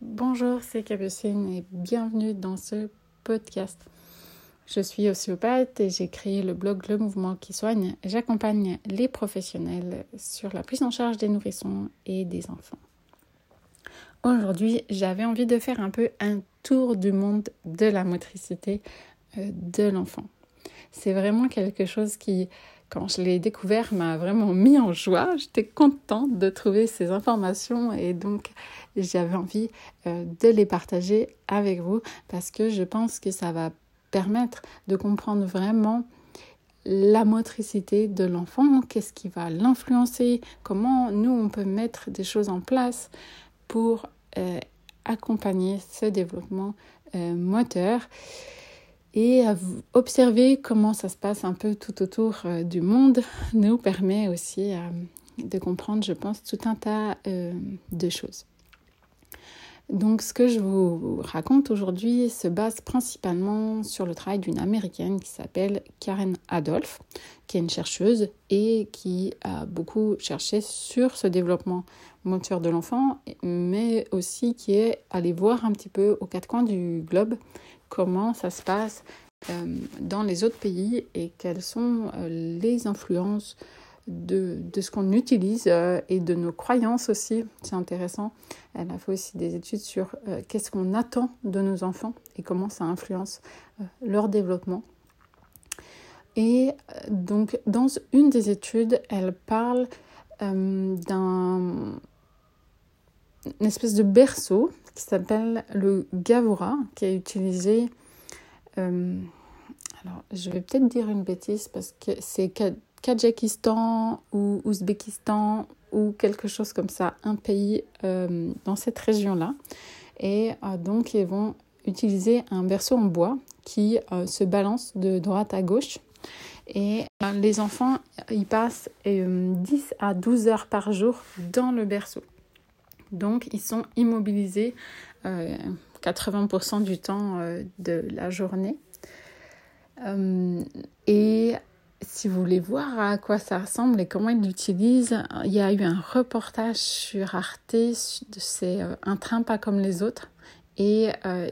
Bonjour, c'est Capucine et bienvenue dans ce podcast. Je suis ostéopathe et j'ai créé le blog Le Mouvement qui soigne. J'accompagne les professionnels sur la prise en charge des nourrissons et des enfants. Aujourd'hui, j'avais envie de faire un peu un tour du monde de la motricité euh, de l'enfant. C'est vraiment quelque chose qui quand je l'ai découvert, m'a vraiment mis en joie. J'étais contente de trouver ces informations et donc j'avais envie euh, de les partager avec vous parce que je pense que ça va permettre de comprendre vraiment la motricité de l'enfant, qu'est-ce qui va l'influencer, comment nous on peut mettre des choses en place pour euh, accompagner ce développement euh, moteur et observer comment ça se passe un peu tout autour euh, du monde nous permet aussi euh, de comprendre, je pense, tout un tas euh, de choses. Donc ce que je vous raconte aujourd'hui se base principalement sur le travail d'une américaine qui s'appelle Karen Adolph, qui est une chercheuse et qui a beaucoup cherché sur ce développement moteur de l'enfant, mais aussi qui est allée voir un petit peu aux quatre coins du globe comment ça se passe euh, dans les autres pays et quelles sont euh, les influences de, ce qu'on utilise euh, et de nos croyances aussi. C'est intéressant. Elle a fait aussi des études sur qu'est-ce qu'on attend de nos enfants et comment ça influence leur développement. Et donc, dans une des études, elle parle d'un espèce de berceau qui s'appelle le Gavura, qui est utilisé. Euh, alors, je vais peut-être dire une bêtise parce que c'est Kadjikistan ou Ouzbékistan ou quelque chose comme ça, un pays euh, dans cette région-là. Et euh, donc, ils vont utiliser un berceau en bois qui se balance de droite à gauche. Et les enfants, ils passent 10 à 12 heures par jour dans le berceau. Donc, ils sont immobilisés 80% euh, du temps euh, de la journée. Euh, et si vous voulez voir à quoi ça ressemble et comment ils l'utilisent, il y a eu un reportage sur Arte, c'est un train pas comme les autres, et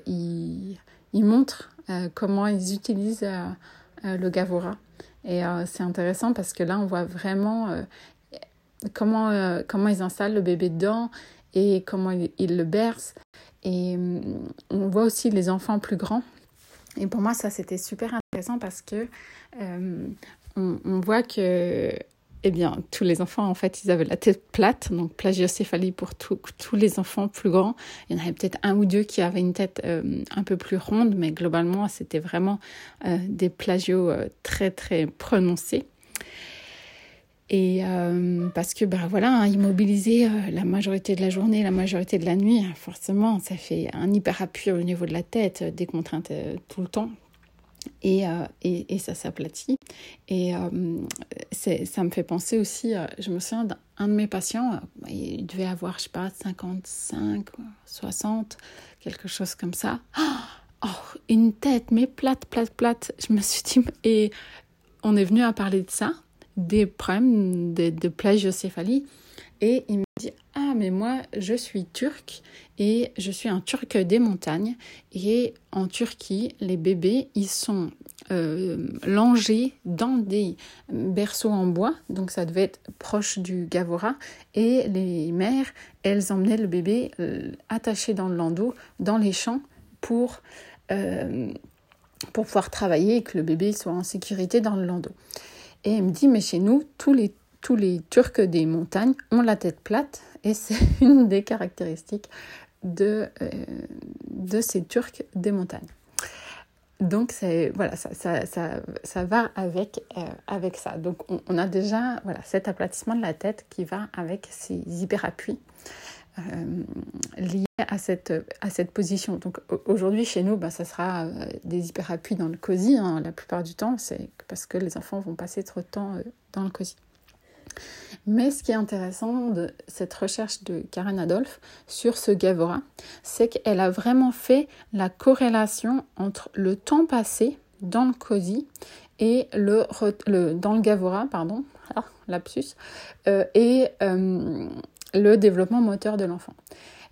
ils, ils, montrent comment ils utilisent le Gavora. Et c'est intéressant parce que là, on voit vraiment comment, comment ils installent le bébé dedans et comment il, le berce. Et mm, on voit aussi les enfants plus grands. Et pour moi, ça, c'était super intéressant parce que euh, on, voit que eh bien, tous les enfants, en fait, ils avaient la tête plate, donc plagiocéphalie pour tous les enfants plus grands. Il y en avait peut-être un ou deux qui avaient une tête euh, un peu plus ronde, mais globalement, c'était vraiment euh, des plagios très, très prononcés. Et euh, parce que, ben voilà, hein, immobiliser euh, la majorité de la journée, la majorité de la nuit, hein, forcément, ça fait un hyper appui au niveau de la tête, euh, des contraintes tout le temps. Et, et, et ça s'aplatit. Et ça me fait penser aussi, je me souviens d'un de mes patients, il devait avoir, je sais pas, 55, 60, quelque chose comme ça. Oh, une tête, mais plate, plate, plate. Je me suis dit, et on est venu à parler de ça des problèmes de, de plagiocéphalie. Et il me dit Ah, mais moi, je suis turc et je suis un turc des montagnes. Et en Turquie, les bébés, ils sont euh, langés dans des berceaux en bois. Donc, ça devait être proche du Gavora. Et les mères, elles emmenaient le bébé euh, attaché dans le landau, dans les champs, pour, euh, pour pouvoir travailler et que le bébé soit en sécurité dans le landau. Et elle me dit, mais chez nous, tous les, tous les Turcs des montagnes ont la tête plate et c'est une des caractéristiques de, euh, de ces Turcs des montagnes. Donc voilà ça, ça, ça, ça, va avec, euh, avec ça. Donc on, a déjà voilà cet aplatissement de la tête qui va avec ces hyperappuis euh, liés à cette, à cette position. Donc aujourd'hui chez nous, bah, ça sera euh, des hyperappuis dans le cosy hein, la plupart du temps, c'est parce que les enfants vont passer trop de temps euh, dans le cosy. Mais ce qui est intéressant de cette recherche de Karen Adolphe sur ce Gavora, c'est qu'elle a vraiment fait la corrélation entre le temps passé dans le cosy et le, le dans le Gavora, pardon, lapsus, euh, et le développement moteur de l'enfant.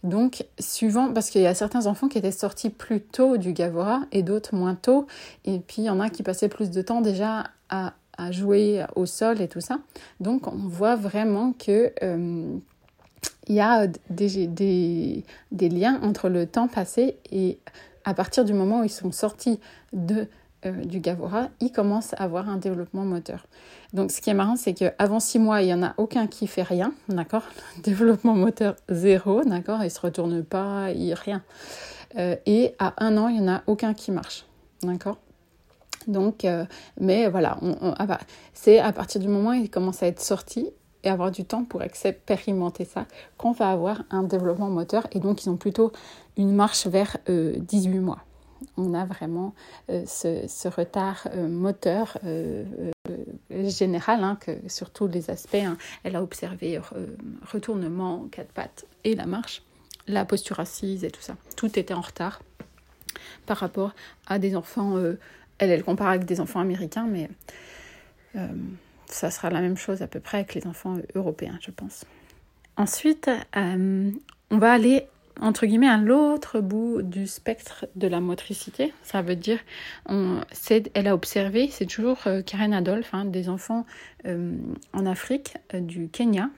Donc, suivant, parce qu'il y a certains enfants qui étaient sortis plus tôt du Gavora et d'autres moins tôt, et puis il y en a qui passaient plus de temps déjà à, jouer au sol et tout ça. Donc, on voit vraiment que euh, il y a des, liens entre le temps passé et à partir du moment où ils sont sortis de, euh, du Gavora, ils commencent à avoir un développement moteur. Donc, ce qui est marrant, c'est qu'avant six mois, il n'y en a aucun qui fait rien, d'accord Développement moteur zéro, d'accord Il ne se retourne pas, il rien. Euh, et à un an, il n'y en a aucun qui marche, d'accord donc, euh, mais voilà, c'est à partir du moment où il commence à être sorti et avoir du temps pour expérimenter ça qu'on va avoir un développement moteur et donc ils ont plutôt une marche vers 18 euh, mois. On a vraiment euh, ce, retard euh, moteur général, hein, que sur tous les aspects, hein. elle a observé retournement, quatre pattes et la marche, la posture assise et tout ça. Tout était en retard par rapport à des enfants, elle, elle compare avec des enfants américains, mais ça sera la même chose à peu près avec les enfants européens, je pense. Ensuite, euh, on va aller entre guillemets à l'autre bout du spectre de la motricité. Ça veut dire, on, elle a observé, c'est toujours euh, Karen Adolphe, hein, des enfants euh, en Afrique, du Kenya.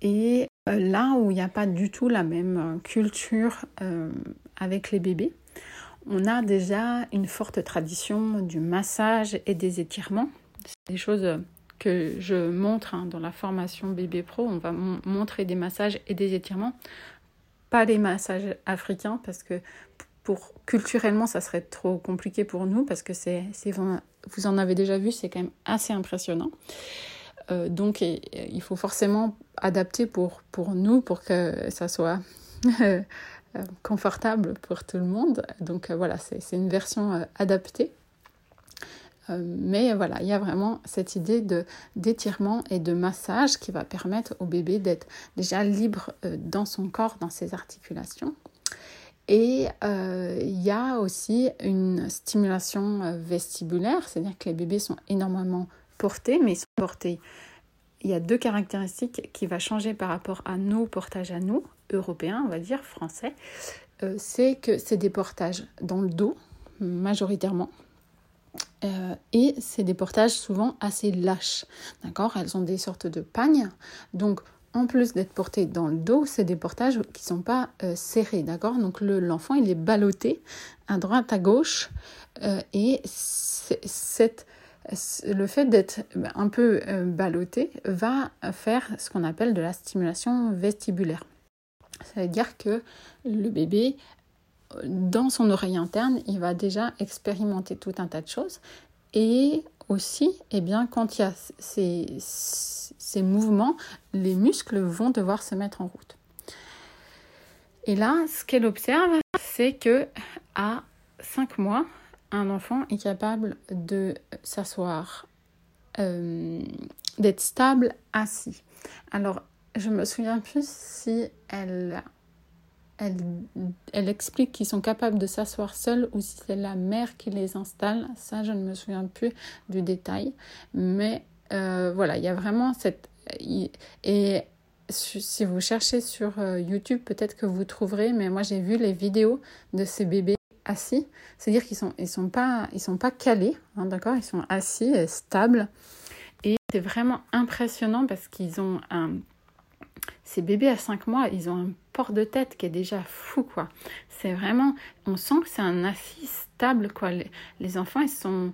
Et là où il n'y a pas du tout la même culture avec les bébés, on a déjà une forte tradition du massage et des étirements. C'est des choses que je montre hein, dans la formation Bébé Pro. On va montrer des massages et des étirements. Pas des massages africains parce que pour culturellement ça serait trop compliqué pour nous parce que c'est vous en avez déjà vu c'est quand même assez impressionnant. Euh, donc il faut forcément adapter pour pour nous pour que ça soit euh, confortable pour tout le monde. Donc euh, voilà c'est une version adaptée mais voilà, il y a vraiment cette idée de d'étirement et de massage qui va permettre au bébé d'être déjà libre euh, dans son corps, dans ses articulations. Et euh, il y a aussi une stimulation vestibulaire, c'est-à-dire que les bébés sont énormément portés, mais ils sont portés. Il y a deux caractéristiques qui vont changer par rapport à nos portages à nous, européens, on va dire, français. c'est que c'est des portages dans le dos, majoritairement, euh, et c'est des portages souvent assez lâches. D'accord? Elles ont des sortes de pagnes. Donc, en plus d'être portées dans le dos, c'est des portages qui ne sont pas euh, serrés. D'accord? Donc, l'enfant, il est ballotté à droite, à gauche. Euh, et le fait d'être un peu ballotté va faire ce qu'on appelle de la stimulation vestibulaire. Ça veut dire que le bébé dans son oreille interne, il va déjà expérimenter tout un tas de choses. Et aussi, eh bien, quand il y a ces, ces mouvements, les muscles vont devoir se mettre en route. Et là, ce qu'elle observe, c'est que à 5 mois, un enfant est capable de s'asseoir, euh, d'être stable assis. Alors, je me souviens plus si elle elle, explique qu'ils sont capables de s'asseoir seuls ou si c'est la mère qui les installe. Ça, je ne me souviens plus du détail. Mais euh, voilà, il y a vraiment cette... Et si vous cherchez sur euh, YouTube, peut-être que vous trouverez, mais moi j'ai vu les vidéos de ces bébés assis. C'est-à-dire qu'ils sont, ils sont, pas, sont pas calés, hein, d'accord? Ils sont assis et stables. Et c'est vraiment impressionnant parce qu'ils ont un ces bébés à 5 mois, ils ont un port de tête qui est déjà fou, quoi. C'est vraiment, on sent que c'est un assis stable, quoi. Les, enfants, ils sont,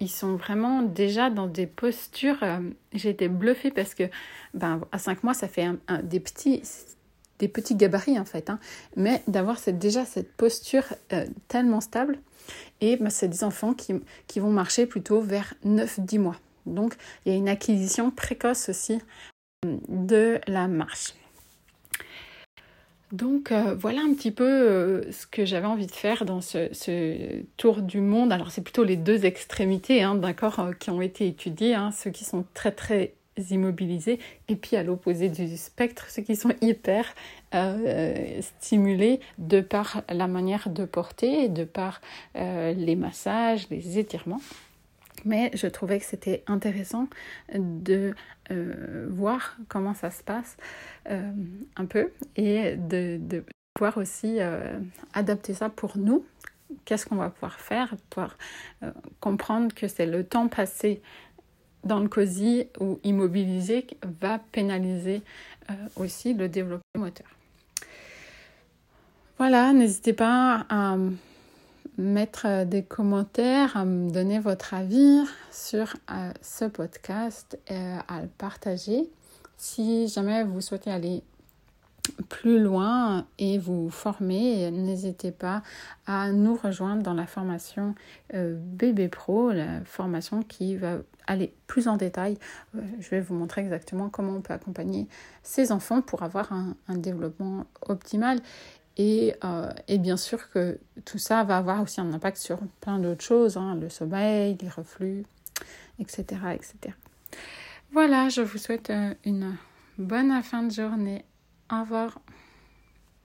ils sont vraiment déjà dans des postures. Euh, j'ai été bluffée parce que, ben, à 5 mois, ça fait des petits, des petits gabarits en fait, hein. mais d'avoir cette, déjà cette posture euh, tellement stable. Et ben, c'est des enfants qui, qui vont marcher plutôt vers 9-10 mois. Donc il y a une acquisition précoce aussi de la marche. Donc euh, voilà un petit peu euh, ce que j'avais envie de faire dans ce, tour du monde. Alors c'est plutôt les deux extrémités, hein, d'accord, euh, qui ont été étudiées, hein, ceux qui sont très très immobilisés, et puis à l'opposé du spectre, ceux qui sont hyper stimulés de par la manière de porter, de par les massages, les étirements mais je trouvais que c'était intéressant de voir comment ça se passe un peu et de, de pouvoir aussi adapter ça pour nous qu'est-ce qu'on va pouvoir faire, pouvoir comprendre que c'est le temps passé dans le COSI ou immobilisé va pénaliser aussi le développement moteur. Voilà, n'hésitez pas à mettre des commentaires, à me donner votre avis sur euh, ce podcast, et à le partager. Si jamais vous souhaitez aller plus loin et vous former, n'hésitez pas à nous rejoindre dans la formation euh, Bébé Pro, la formation qui va aller plus en détail. Euh, je vais vous montrer exactement comment on peut accompagner ces enfants pour avoir un développement optimal. Et, euh, et, bien sûr que tout ça va avoir aussi un impact sur plein d'autres choses, hein, le sommeil, les reflux, etc., etc. Voilà, je vous souhaite euh, une bonne fin de journée. Au revoir.